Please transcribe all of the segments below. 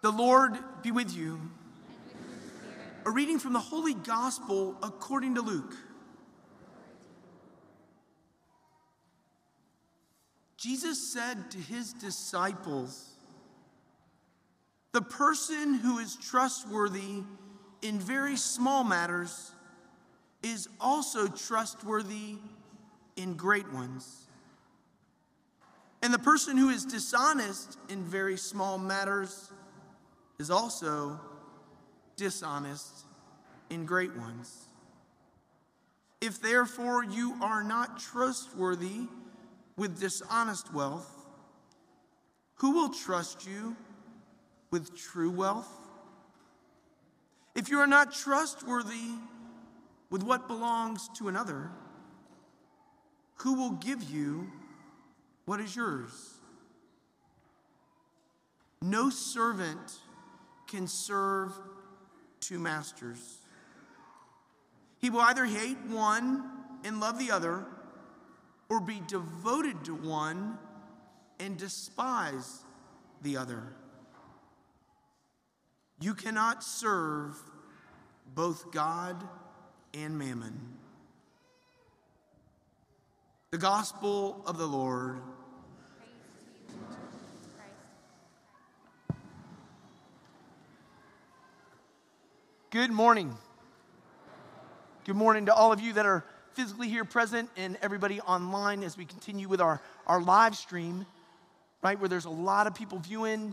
The Lord be with you. A reading from the Holy Gospel according to Luke. Jesus said to his disciples, The person who is trustworthy in very small matters is also trustworthy in great ones. And the person who is dishonest in very small matters is also dishonest in great ones. If therefore you are not trustworthy with dishonest wealth, who will trust you with true wealth? If you are not trustworthy with what belongs to another, who will give you what is yours? No servant can serve two masters. He will either hate one and love the other, or be devoted to one and despise the other. You cannot serve both God and mammon. The gospel of the Lord. Good morning. Good morning to all of you that are physically here present and everybody online as we continue with our, our live stream, right? Where there's a lot of people viewing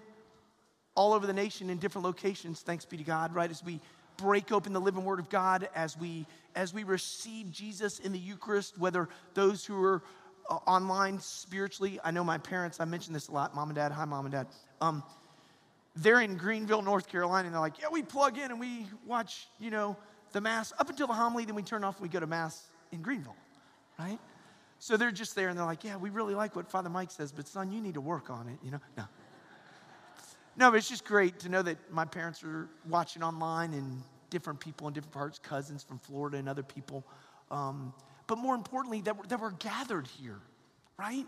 all over the nation in different locations, thanks be to God, right? As we break open the living word of God, as we as we receive Jesus in the Eucharist, whether those who are uh, online spiritually, I know my parents, I mentioned this a lot, mom and dad, hi mom and dad. Um, they're in Greenville, North Carolina, and they're like, yeah, we plug in and we watch, you know, the Mass up until the homily, then we turn off and we go to Mass in Greenville, right? So they're just there and they're like, yeah, we really like what Father Mike says, but son, you need to work on it, you know? No. No, but it's just great to know that my parents are watching online and different people in different parts, cousins from Florida and other people. Um, but more importantly, that we're, that we're gathered here, right?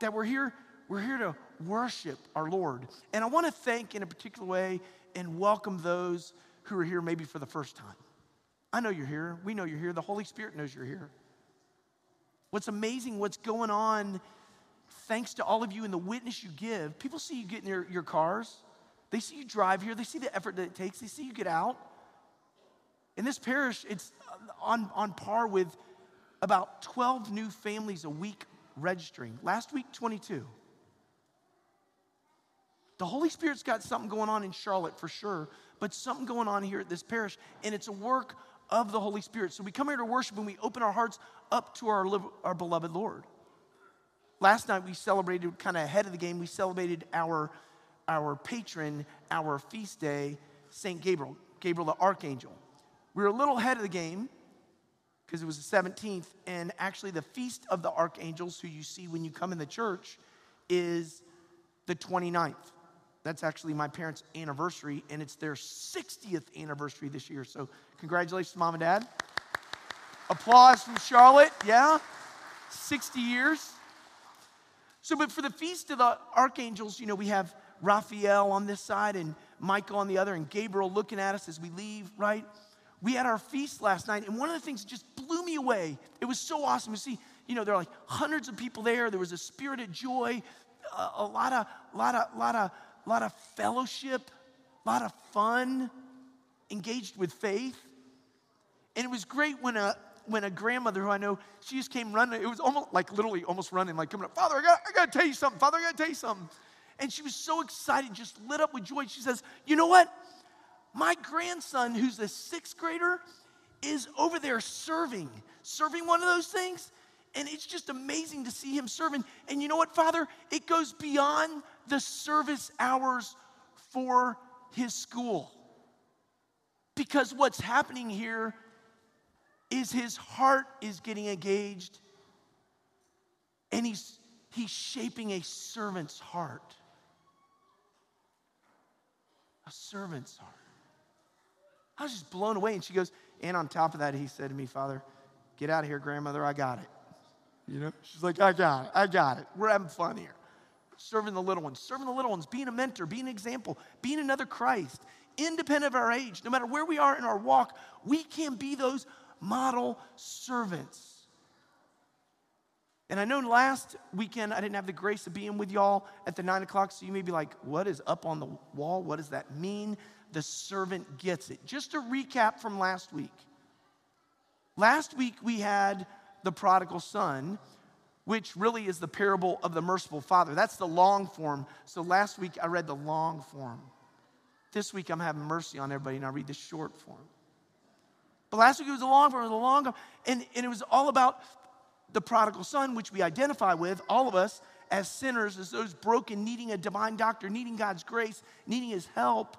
That we're here we're here to worship our Lord. And I want to thank in a particular way and welcome those who are here maybe for the first time. I know you're here. We know you're here. The Holy Spirit knows you're here. What's amazing, what's going on, thanks to all of you and the witness you give, people see you get in your, your cars. They see you drive here. They see the effort that it takes. They see you get out. In this parish, it's on, on par with about 12 new families a week registering. Last week, 22. The Holy Spirit's got something going on in Charlotte for sure, but something going on here at this parish, and it's a work of the Holy Spirit. So we come here to worship and we open our hearts up to our, our beloved Lord. Last night we celebrated, kind of ahead of the game, we celebrated our, our patron, our feast day, St. Gabriel, Gabriel the Archangel. We were a little ahead of the game because it was the 17th, and actually the Feast of the Archangels, who you see when you come in the church, is the 29th. That's actually my parents' anniversary, and it's their 60th anniversary this year. So, congratulations, mom and dad. Applause from Charlotte, yeah? 60 years. So, but for the Feast of the Archangels, you know, we have Raphael on this side and Michael on the other, and Gabriel looking at us as we leave, right? We had our feast last night, and one of the things that just blew me away. It was so awesome to see, you know, there are like hundreds of people there. There was a spirit of joy, a, a lot of, a lot of, a lot of, a lot of fellowship, a lot of fun, engaged with faith. And it was great when a when a grandmother who I know, she just came running. It was almost like literally almost running, like coming up, Father, I got, I got to tell you something. Father, I got to tell you something. And she was so excited, just lit up with joy. She says, You know what? My grandson, who's a sixth grader, is over there serving, serving one of those things. And it's just amazing to see him serving. And you know what, Father? It goes beyond the service hours for his school. Because what's happening here is his heart is getting engaged and he's, he's shaping a servant's heart. A servant's heart. I was just blown away. And she goes, and on top of that, he said to me, Father, get out of here, grandmother, I got it. You know, she's like, I got it, I got it. We're having fun here. serving the little ones, serving the little ones, being a mentor, being an example, being another Christ, independent of our age, no matter where we are in our walk, we can be those model servants. And I know last weekend I didn't have the grace of being with y'all at the nine o'clock, so you may be like, what is up on the wall? What does that mean? The servant gets it. Just a recap from last week. Last week we had the prodigal son, which really is the parable of the merciful father. That's the long form. So last week I read the long form. This week I'm having mercy on everybody and I read the short form. But last week it was the long form, it was the long, and, and it was all about the prodigal son, which we identify with, all of us as sinners, as those broken, needing a divine doctor, needing God's grace, needing his help.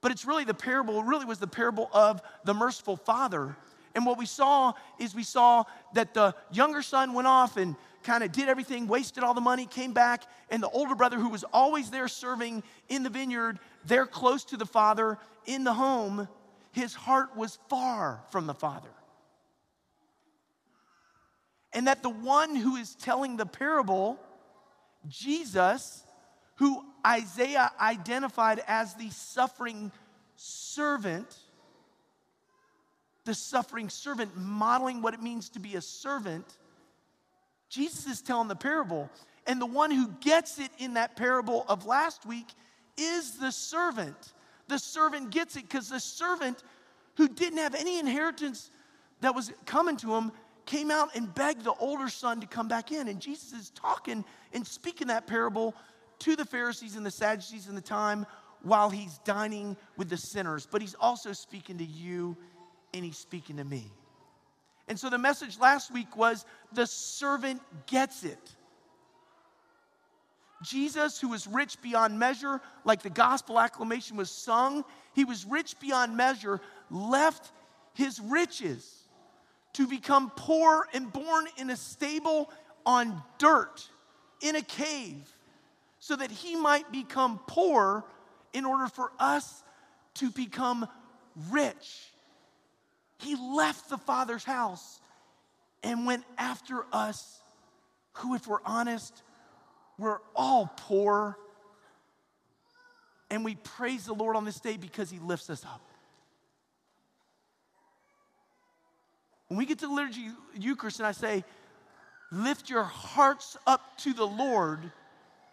But it's really the parable, it really was the parable of the merciful father. And what we saw is we saw that the younger son went off and kind of did everything, wasted all the money, came back, and the older brother, who was always there serving in the vineyard, there close to the father in the home, his heart was far from the father. And that the one who is telling the parable, Jesus, who Isaiah identified as the suffering servant, the suffering servant, modeling what it means to be a servant, Jesus is telling the parable. And the one who gets it in that parable of last week is the servant. The servant gets it because the servant who didn't have any inheritance that was coming to him came out and begged the older son to come back in. And Jesus is talking and speaking that parable to the Pharisees and the Sadducees in the time while he's dining with the sinners. But he's also speaking to you and he's speaking to me. And so the message last week was the servant gets it. Jesus, who was rich beyond measure, like the gospel acclamation was sung, he was rich beyond measure, left his riches to become poor and born in a stable on dirt in a cave so that he might become poor in order for us to become rich. He left the Father's house and went after us, who, if we're honest, we're all poor. And we praise the Lord on this day because he lifts us up. When we get to the liturgy Eucharist and I say, lift your hearts up to the Lord,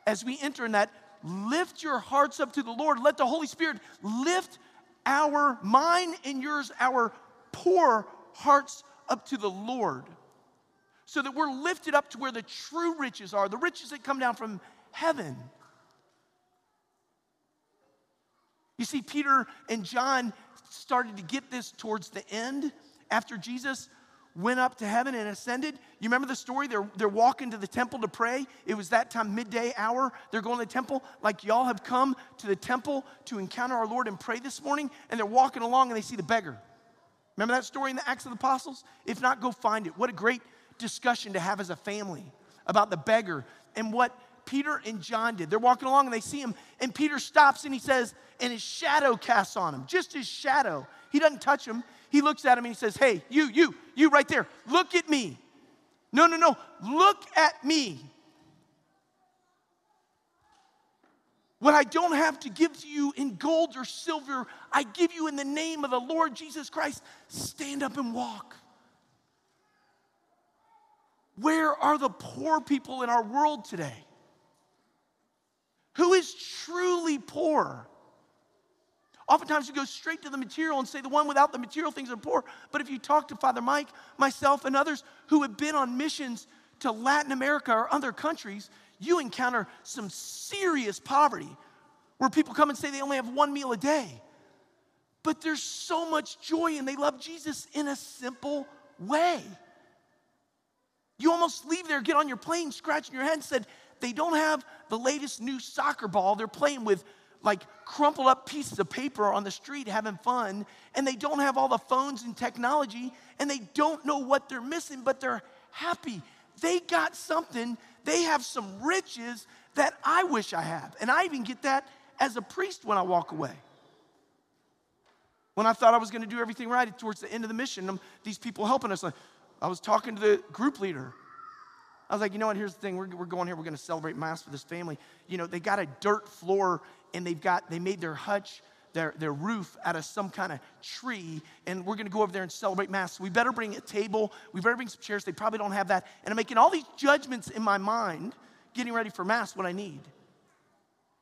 as we enter in that, lift your hearts up to the Lord. Let the Holy Spirit lift our, mine and yours, our poor hearts up to the Lord. So that we're lifted up to where the true riches are, the riches that come down from heaven. You see, Peter and John started to get this towards the end after Jesus went up to heaven and ascended. You remember the story? They're, they're walking to the temple to pray. It was that time, midday hour. They're going to the temple, like y'all have come to the temple to encounter our Lord and pray this morning. And they're walking along and they see the beggar. Remember that story in the Acts of the Apostles? If not, go find it. What a great discussion to have as a family about the beggar and what Peter and John did. They're walking along and they see him, and Peter stops and he says, and his shadow casts on him, just his shadow. He doesn't touch him, he looks at him and he says, Hey, you, you, you right there, look at me. No, no, no, look at me. What I don't have to give to you in gold or silver, I give you in the name of the Lord Jesus Christ. Stand up and walk. Where are the poor people in our world today? Who is truly poor? Oftentimes you go straight to the material and say the one without the material things are poor. But if you talk to Father Mike, myself, and others who have been on missions to Latin America or other countries, you encounter some serious poverty where people come and say they only have one meal a day. But there's so much joy and they love Jesus in a simple way. You almost leave there, get on your plane, scratching your head, and said, they don't have the latest new soccer ball. They're playing with like crumpled up pieces of paper on the street having fun, and they don't have all the phones and technology, and they don't know what they're missing, but they're happy. They got something, they have some riches that I wish I have. And I even get that as a priest when I walk away. When I thought I was going to do everything right towards the end of the mission, these people helping us. I was talking to the group leader, I was like, you know what? Here's the thing. We're, we're going here. We're going to celebrate Mass for this family. You know, they got a dirt floor and they've got, they made their hutch, their, their roof out of some kind of tree. And we're to go over there and celebrate Mass. We better bring a table. We better bring some chairs. They probably don't have that. And I'm making all these judgments in my mind, getting ready for Mass, what I need.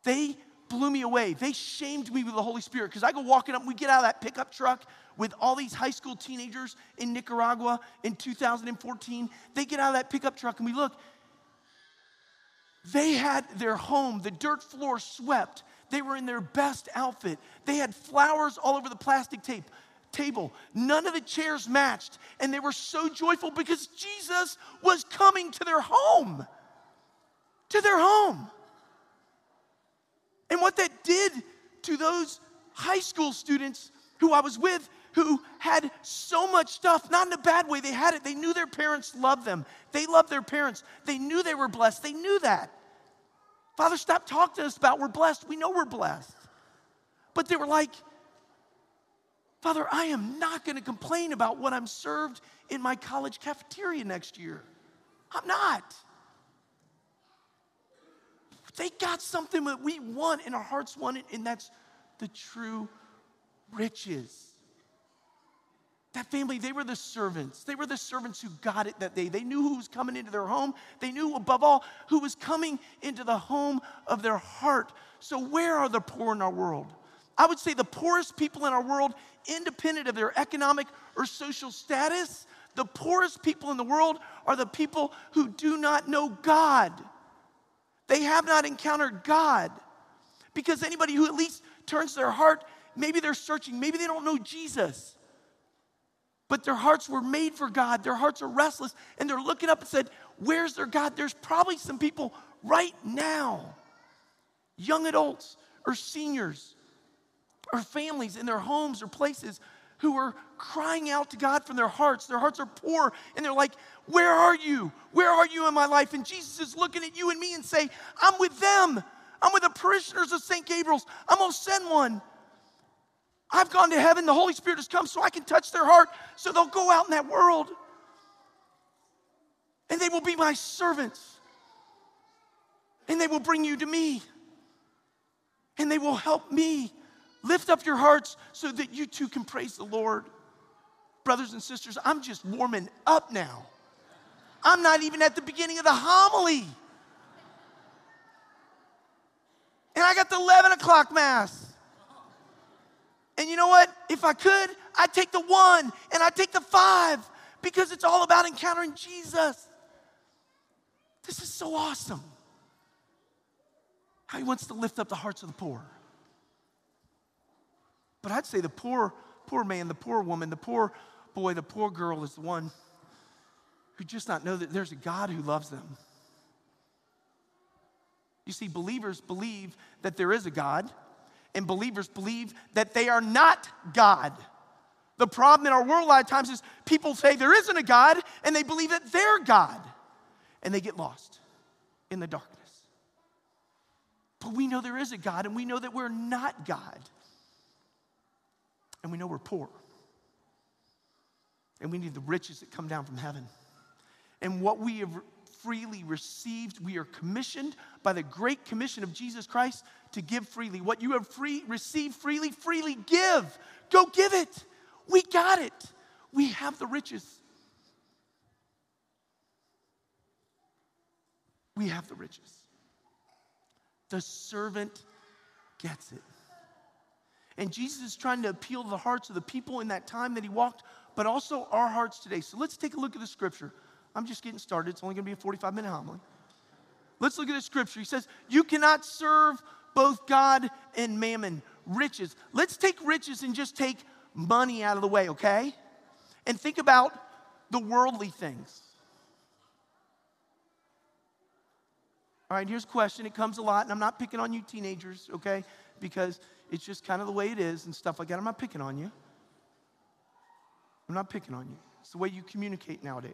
They blew me away. They shamed me with the Holy Spirit because I go walking up, we get out of that pickup truck with all these high school teenagers in Nicaragua in 2014. They get out of that pickup truck and we look. They had their home, the dirt floor swept. They were in their best outfit. They had flowers all over the plastic tape table. None of the chairs matched. And they were so joyful because Jesus was coming to their home. To their home. And what that did to those high school students who I was with, who had so much stuff, not in a bad way, they had it. They knew their parents loved them. They loved their parents. They knew they were blessed. They knew that. Father, stop talking to us about we're blessed. We know we're blessed. But they were like, Father, I am not going to complain about what I'm served in my college cafeteria next year. I'm not. They got something that we want and our hearts want it, and that's the true riches. That family, they were the servants. They were the servants who got it that day. They knew who was coming into their home. They knew, above all, who was coming into the home of their heart. So, where are the poor in our world? I would say the poorest people in our world, independent of their economic or social status, the poorest people in the world are the people who do not know God. They have not encountered God. Because anybody who at least turns their heart, maybe they're searching, maybe they don't know Jesus. But their hearts were made for God. Their hearts are restless. And they're looking up and said, Where's their God? There's probably some people right now, young adults or seniors or families in their homes or places who are crying out to God from their hearts. Their hearts are poor, and they're like, Where are you? Where are you in my life? And Jesus is looking at you and me and say, I'm with them. I'm with the parishioners of St. Gabriel's. I'm gonna send one. I've gone to heaven. The Holy Spirit has come so I can touch their heart so they'll go out in that world. And they will be my servants. And they will bring you to me. And they will help me Lift up your hearts so that you too can praise the Lord. Brothers and sisters, I'm just warming up now. I'm not even at the beginning of the homily. And I got the 11 o'clock Mass. And you know what? If I could, I'd take the one and I'd take the five because it's all about encountering Jesus. This is so awesome. How he wants to lift up the hearts of the poor. But I'd say the poor, poor man, the poor woman, the poor boy, the poor girl is the one who just not know that there's a God who loves them. You see, believers believe that there is a God, and believers believe that they are not God. The problem in our world a lot of times is people say there isn't a God, and they believe that they're God, and they get lost in the darkness. But we know there is a God, and we know that we're not God and we know we're poor. And we need the riches that come down from heaven. And what we have freely received, we are commissioned by the great commission of Jesus Christ to give freely. What you have free, received freely, freely give. Go give it. We got it. We have the riches. We have the riches. The servant gets it. And Jesus is trying to appeal to the hearts of the people in that time that he walked, but also our hearts today. So let's take a look at the scripture. I'm just getting started. It's only going to be a 45 minute homily. Let's look at the scripture. He says, You cannot serve both God and mammon, riches. Let's take riches and just take money out of the way, okay? And think about the worldly things. All right, here's a question. It comes a lot, and I'm not picking on you teenagers, okay? Because it's just kind of the way it is and stuff like that. I'm not picking on you. I'm not picking on you. It's the way you communicate nowadays.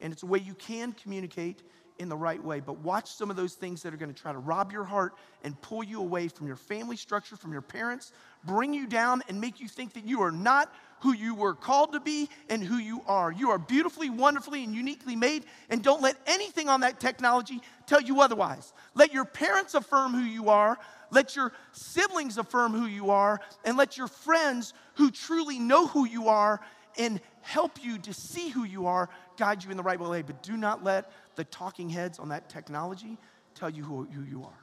And it's a way you can communicate in the right way. But watch some of those things that are going to try to rob your heart and pull you away from your family structure, from your parents, bring you down and make you think that you are not who you were called to be and who you are. You are beautifully, wonderfully, and uniquely made, and don't let anything on that technology tell you otherwise. Let your parents affirm who you are, let your siblings affirm who you are, and let your friends who truly know who you are and help you to see who you are guide you in the right way. But do not let the talking heads on that technology tell you who, who you are.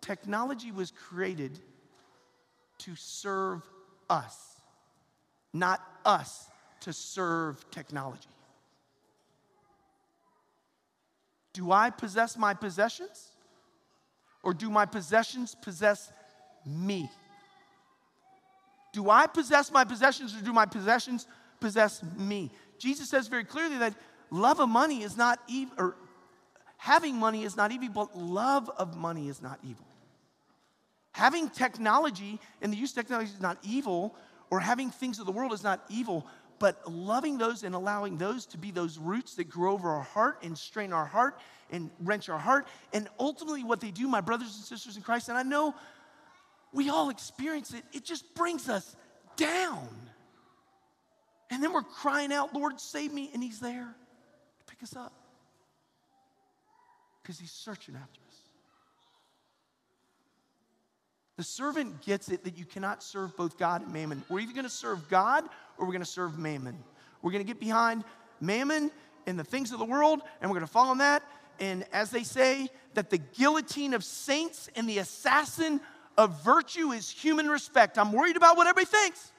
Technology was created to serve us, not us to serve technology. Do I possess my possessions? Or do my possessions possess me? Do I possess my possessions or do my possessions possess me? Jesus says very clearly that love of money is not evil, or having money is not evil, but love of money is not evil. Having technology and the use of technology is not evil, or having things of the world is not evil, but loving those and allowing those to be those roots that grow over our heart and strain our heart and wrench our heart. And ultimately, what they do, my brothers and sisters in Christ, and I know we all experience it, it just brings us down. And then we're crying out, Lord, save me. And He's there to pick us up because He's searching after us. The servant gets it that you cannot serve both God and mammon. We're either going to serve God or we're going to serve mammon. We're going to get behind mammon and the things of the world, and we're going to follow that. And as they say, that the guillotine of saints and the assassin of virtue is human respect. I'm worried about what everybody thinks.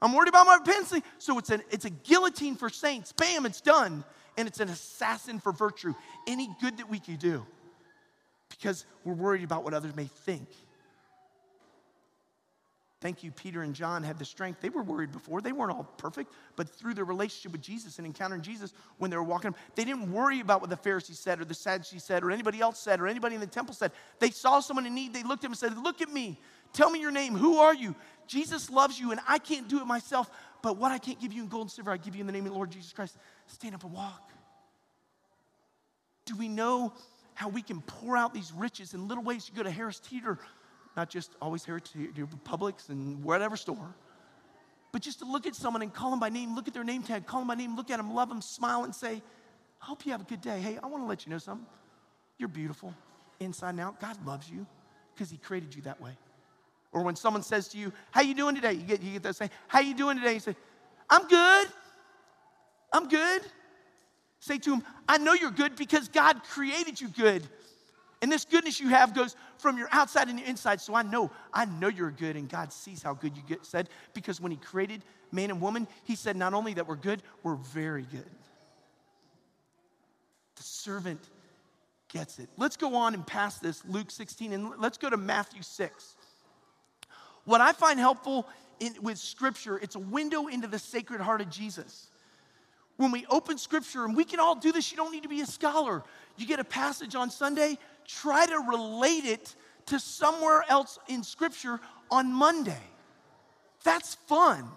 I'm worried about my repentance. So it's, an, it's a guillotine for saints. Bam, it's done. And it's an assassin for virtue. Any good that we can do because we're worried about what others may think. Thank you, Peter and John had the strength. They were worried before. They weren't all perfect, but through their relationship with Jesus and encountering Jesus when they were walking, they didn't worry about what the Pharisees said or the Sadducees said or anybody else said or anybody in the temple said. They saw someone in need. They looked at him and said, Look at me. Tell me your name. Who are you? Jesus loves you, and I can't do it myself, but what I can't give you in gold and silver, I give you in the name of the Lord Jesus Christ. Stand up and walk. Do we know how we can pour out these riches in little ways? You go to Harris Teeter not just always here to your Publix and whatever store, but just to look at someone and call them by name, look at their name tag, call them by name, look at them, love them, smile, and say, I hope you have a good day. Hey, I want to let you know something. You're beautiful inside and out. God loves you because He created you that way. Or when someone says to you, How you doing today? You get, you get that saying, How you doing today? You say, I'm good. I'm good. Say to him, I know you're good because God created you good. And this goodness you have goes from your outside and your inside. So I know, I know you're good, and God sees how good you get said because when He created man and woman, He said not only that we're good, we're very good. The servant gets it. Let's go on and pass this, Luke 16, and let's go to Matthew 6. What I find helpful in, with Scripture, it's a window into the sacred heart of Jesus when we open scripture, and we can all do this, you don't need to be a scholar. You get a passage on Sunday, try to relate it to somewhere else in Scripture on Monday. That's fun.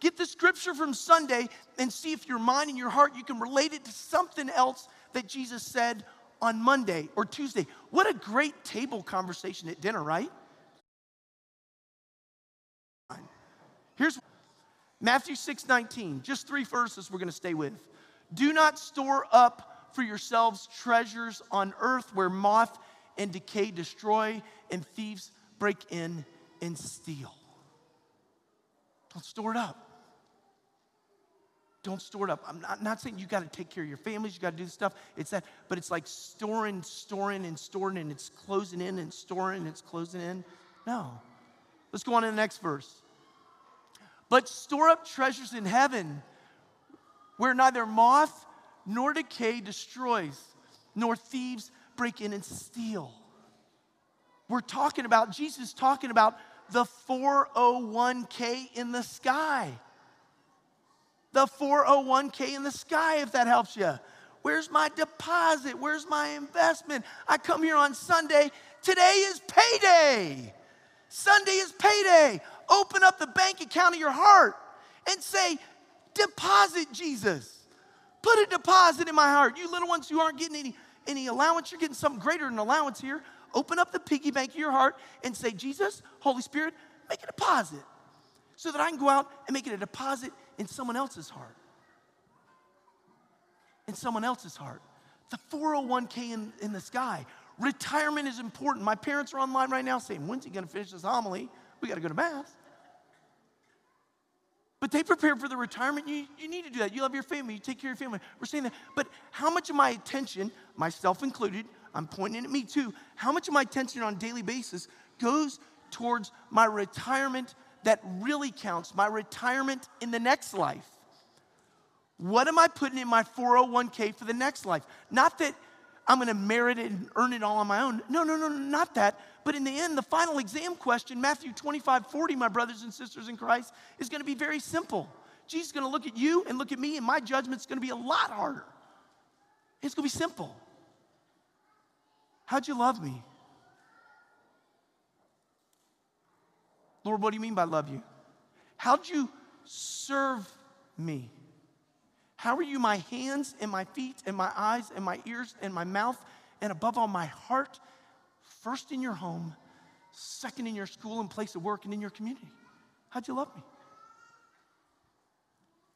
Get the scripture from Sunday and see if your mind and your heart you can relate it to something else that Jesus said on Monday or Tuesday. What a great table conversation at dinner, right? Here's Matthew 6 19, just three verses we're going to stay with. Do not store up for yourselves treasures on earth where moth and decay destroy and thieves break in and steal. Don't store it up. Don't store it up. I'm not, not saying you got to take care of your families, you got to do stuff. It's that, but it's like storing, storing, and storing, and it's closing in and storing, and it's closing in. No. Let's go on to the next verse. But store up treasures in heaven where neither moth nor decay destroys, nor thieves break in and steal. We're talking about, Jesus talking about the 401k in the sky. The 401k in the sky, if that helps you. Where's my deposit? Where's my investment? I come here on Sunday. Today is payday. Sunday is payday. Open up the bank account of your heart and say, deposit Jesus. Put a deposit in my heart. You little ones you aren't getting any, any allowance, you're getting something greater than allowance here. Open up the piggy bank of your heart and say, Jesus, Holy Spirit, make a deposit so that I can go out and make it a deposit in someone else's heart. In someone else's heart. The 401k in, in the sky. Retirement is important. My parents are online right now saying, When's he to finish this homily? We got to go to Mass. But they prepare for the retirement. You, you need to do that. You love your family. You take care of your family. We're saying that. But how much of my attention, myself included, I'm pointing at me too, how much of my attention on a daily basis goes towards my retirement that really counts, my retirement in the next life? What am I putting in my 401k for the next life? Not that I'm going to merit it and earn it all on my own. No, no, no, not that. But in the end, the final exam question, Matthew 25, 40, my brothers and sisters in Christ, is going to be very simple. Jesus is going to look at you and look at me, and my judgment's going to be a lot harder. It's going to be simple. How'd you love me? Lord, what do you mean by love you? How'd you serve me? How are you my hands and my feet and my eyes and my ears and my mouth and above all my heart? First in your home, second in your school and place of work and in your community. How'd you love me?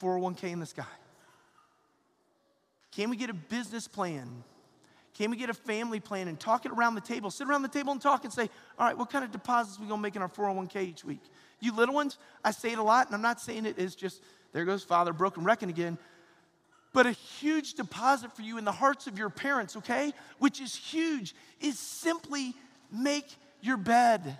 401k in the sky. Can we get a business plan? Can we get a family plan and talk it around the table? Sit around the table and talk and say, all right, what kind of deposits we gonna make in our 401k each week? You little ones, I say it a lot, and I'm not saying it is just, there goes Father, broken reckon again but a huge deposit for you in the hearts of your parents, okay? Which is huge, is simply make your bed.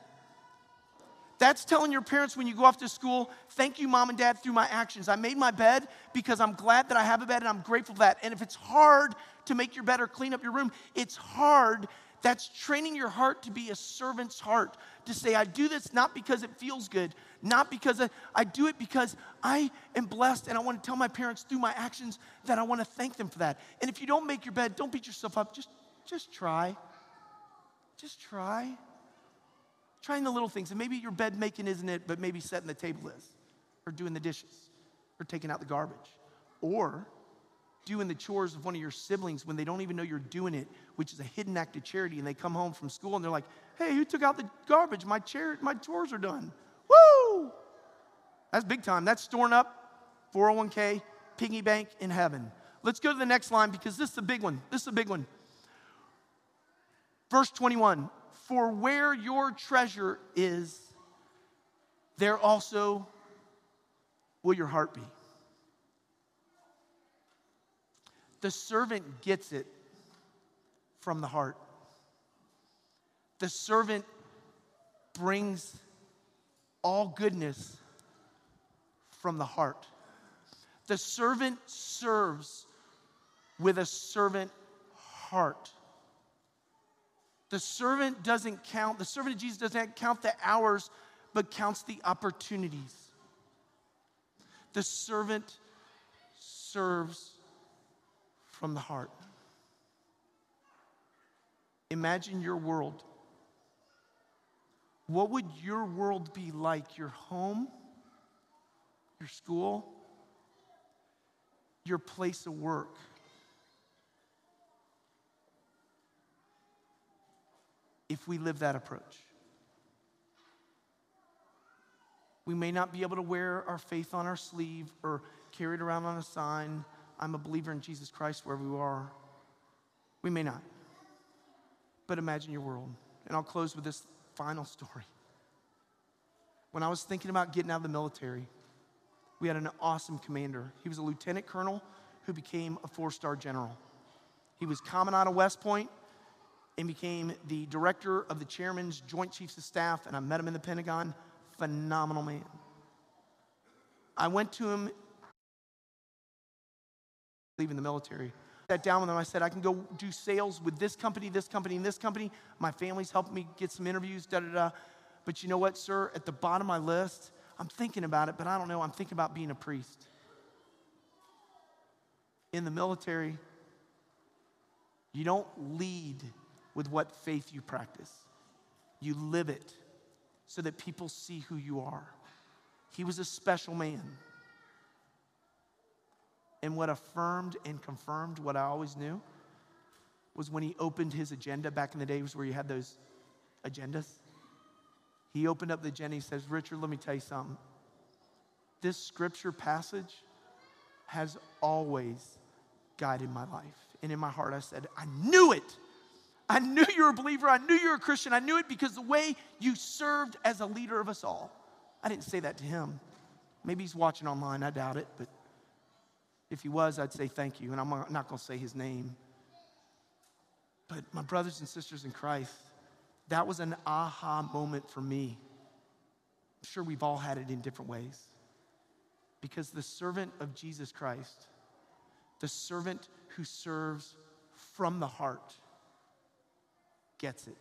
That's telling your parents when you go off to school, thank you, mom and dad, through my actions. I made my bed because I'm glad that I have a bed and I'm grateful for that. And if it's hard to make your bed or clean up your room, it's hard. That's training your heart to be a servant's heart, to say, I do this not because it feels good, not because I, I do it because I am blessed and I want to tell my parents through my actions that I want to thank them for that. And if you don't make your bed, don't beat yourself up. Just, just try. Just try. Trying the little things. And maybe your bed making isn't it, but maybe setting the table is, or doing the dishes, or taking out the garbage, or doing the chores of one of your siblings when they don't even know you're doing it, which is a hidden act of charity. And they come home from school and they're like, hey, who took out the garbage? My, chair, my chores are done. Woo! That's big time. That's storing up 401k, piggy bank in heaven. Let's go to the next line because this is a big one. This is a big one. Verse 21 For where your treasure is, there also will your heart be. The servant gets it from the heart. The servant brings all goodness from the heart. The servant serves with a servant heart. The servant doesn't count, the servant of Jesus doesn't count the hours, but counts the opportunities. The servant serves from the heart. Imagine your world what would your world be like? Your home, your school, your place of work? If we live that approach, we may not be able to wear our faith on our sleeve or carry it around on a sign. I'm a believer in Jesus Christ wherever we are. We may not. But imagine your world. And I'll close with this final story. When I was thinking about getting out of the military, we had an awesome commander. He was a lieutenant colonel who became a four star general. He was coming out of West Point and became the director of the chairman's Joint Chiefs of Staff, and I met him in the Pentagon. Phenomenal man. I went to him leaving the military down with them. I said, I can go do sales with this company, this company, and this company. My family's helping me get some interviews, da da da. But you know what, sir? At the bottom of my list, I'm thinking about it, but I don't know. I'm thinking about being a priest. In the military, you don't lead with what faith you practice, you live it so that people see who you are. He was a special man. And what affirmed and confirmed what I always knew was when he opened his agenda back in the days where you had those agendas. He opened up the agenda. He says, Richard, let me tell you something. This scripture passage has always guided my life. And in my heart, I said, I knew it. I knew you were a believer. I knew you were a Christian. I knew it because the way you served as a leader of us all. I didn't say that to him. Maybe he's watching online. I doubt it. But if he was, I'd say thank you. And I'm not going to say his name. But my brothers and sisters in Christ, that was an aha moment for me. I'm sure we've all had it in different ways. Because the servant of Jesus Christ, the servant who serves from the heart, gets it.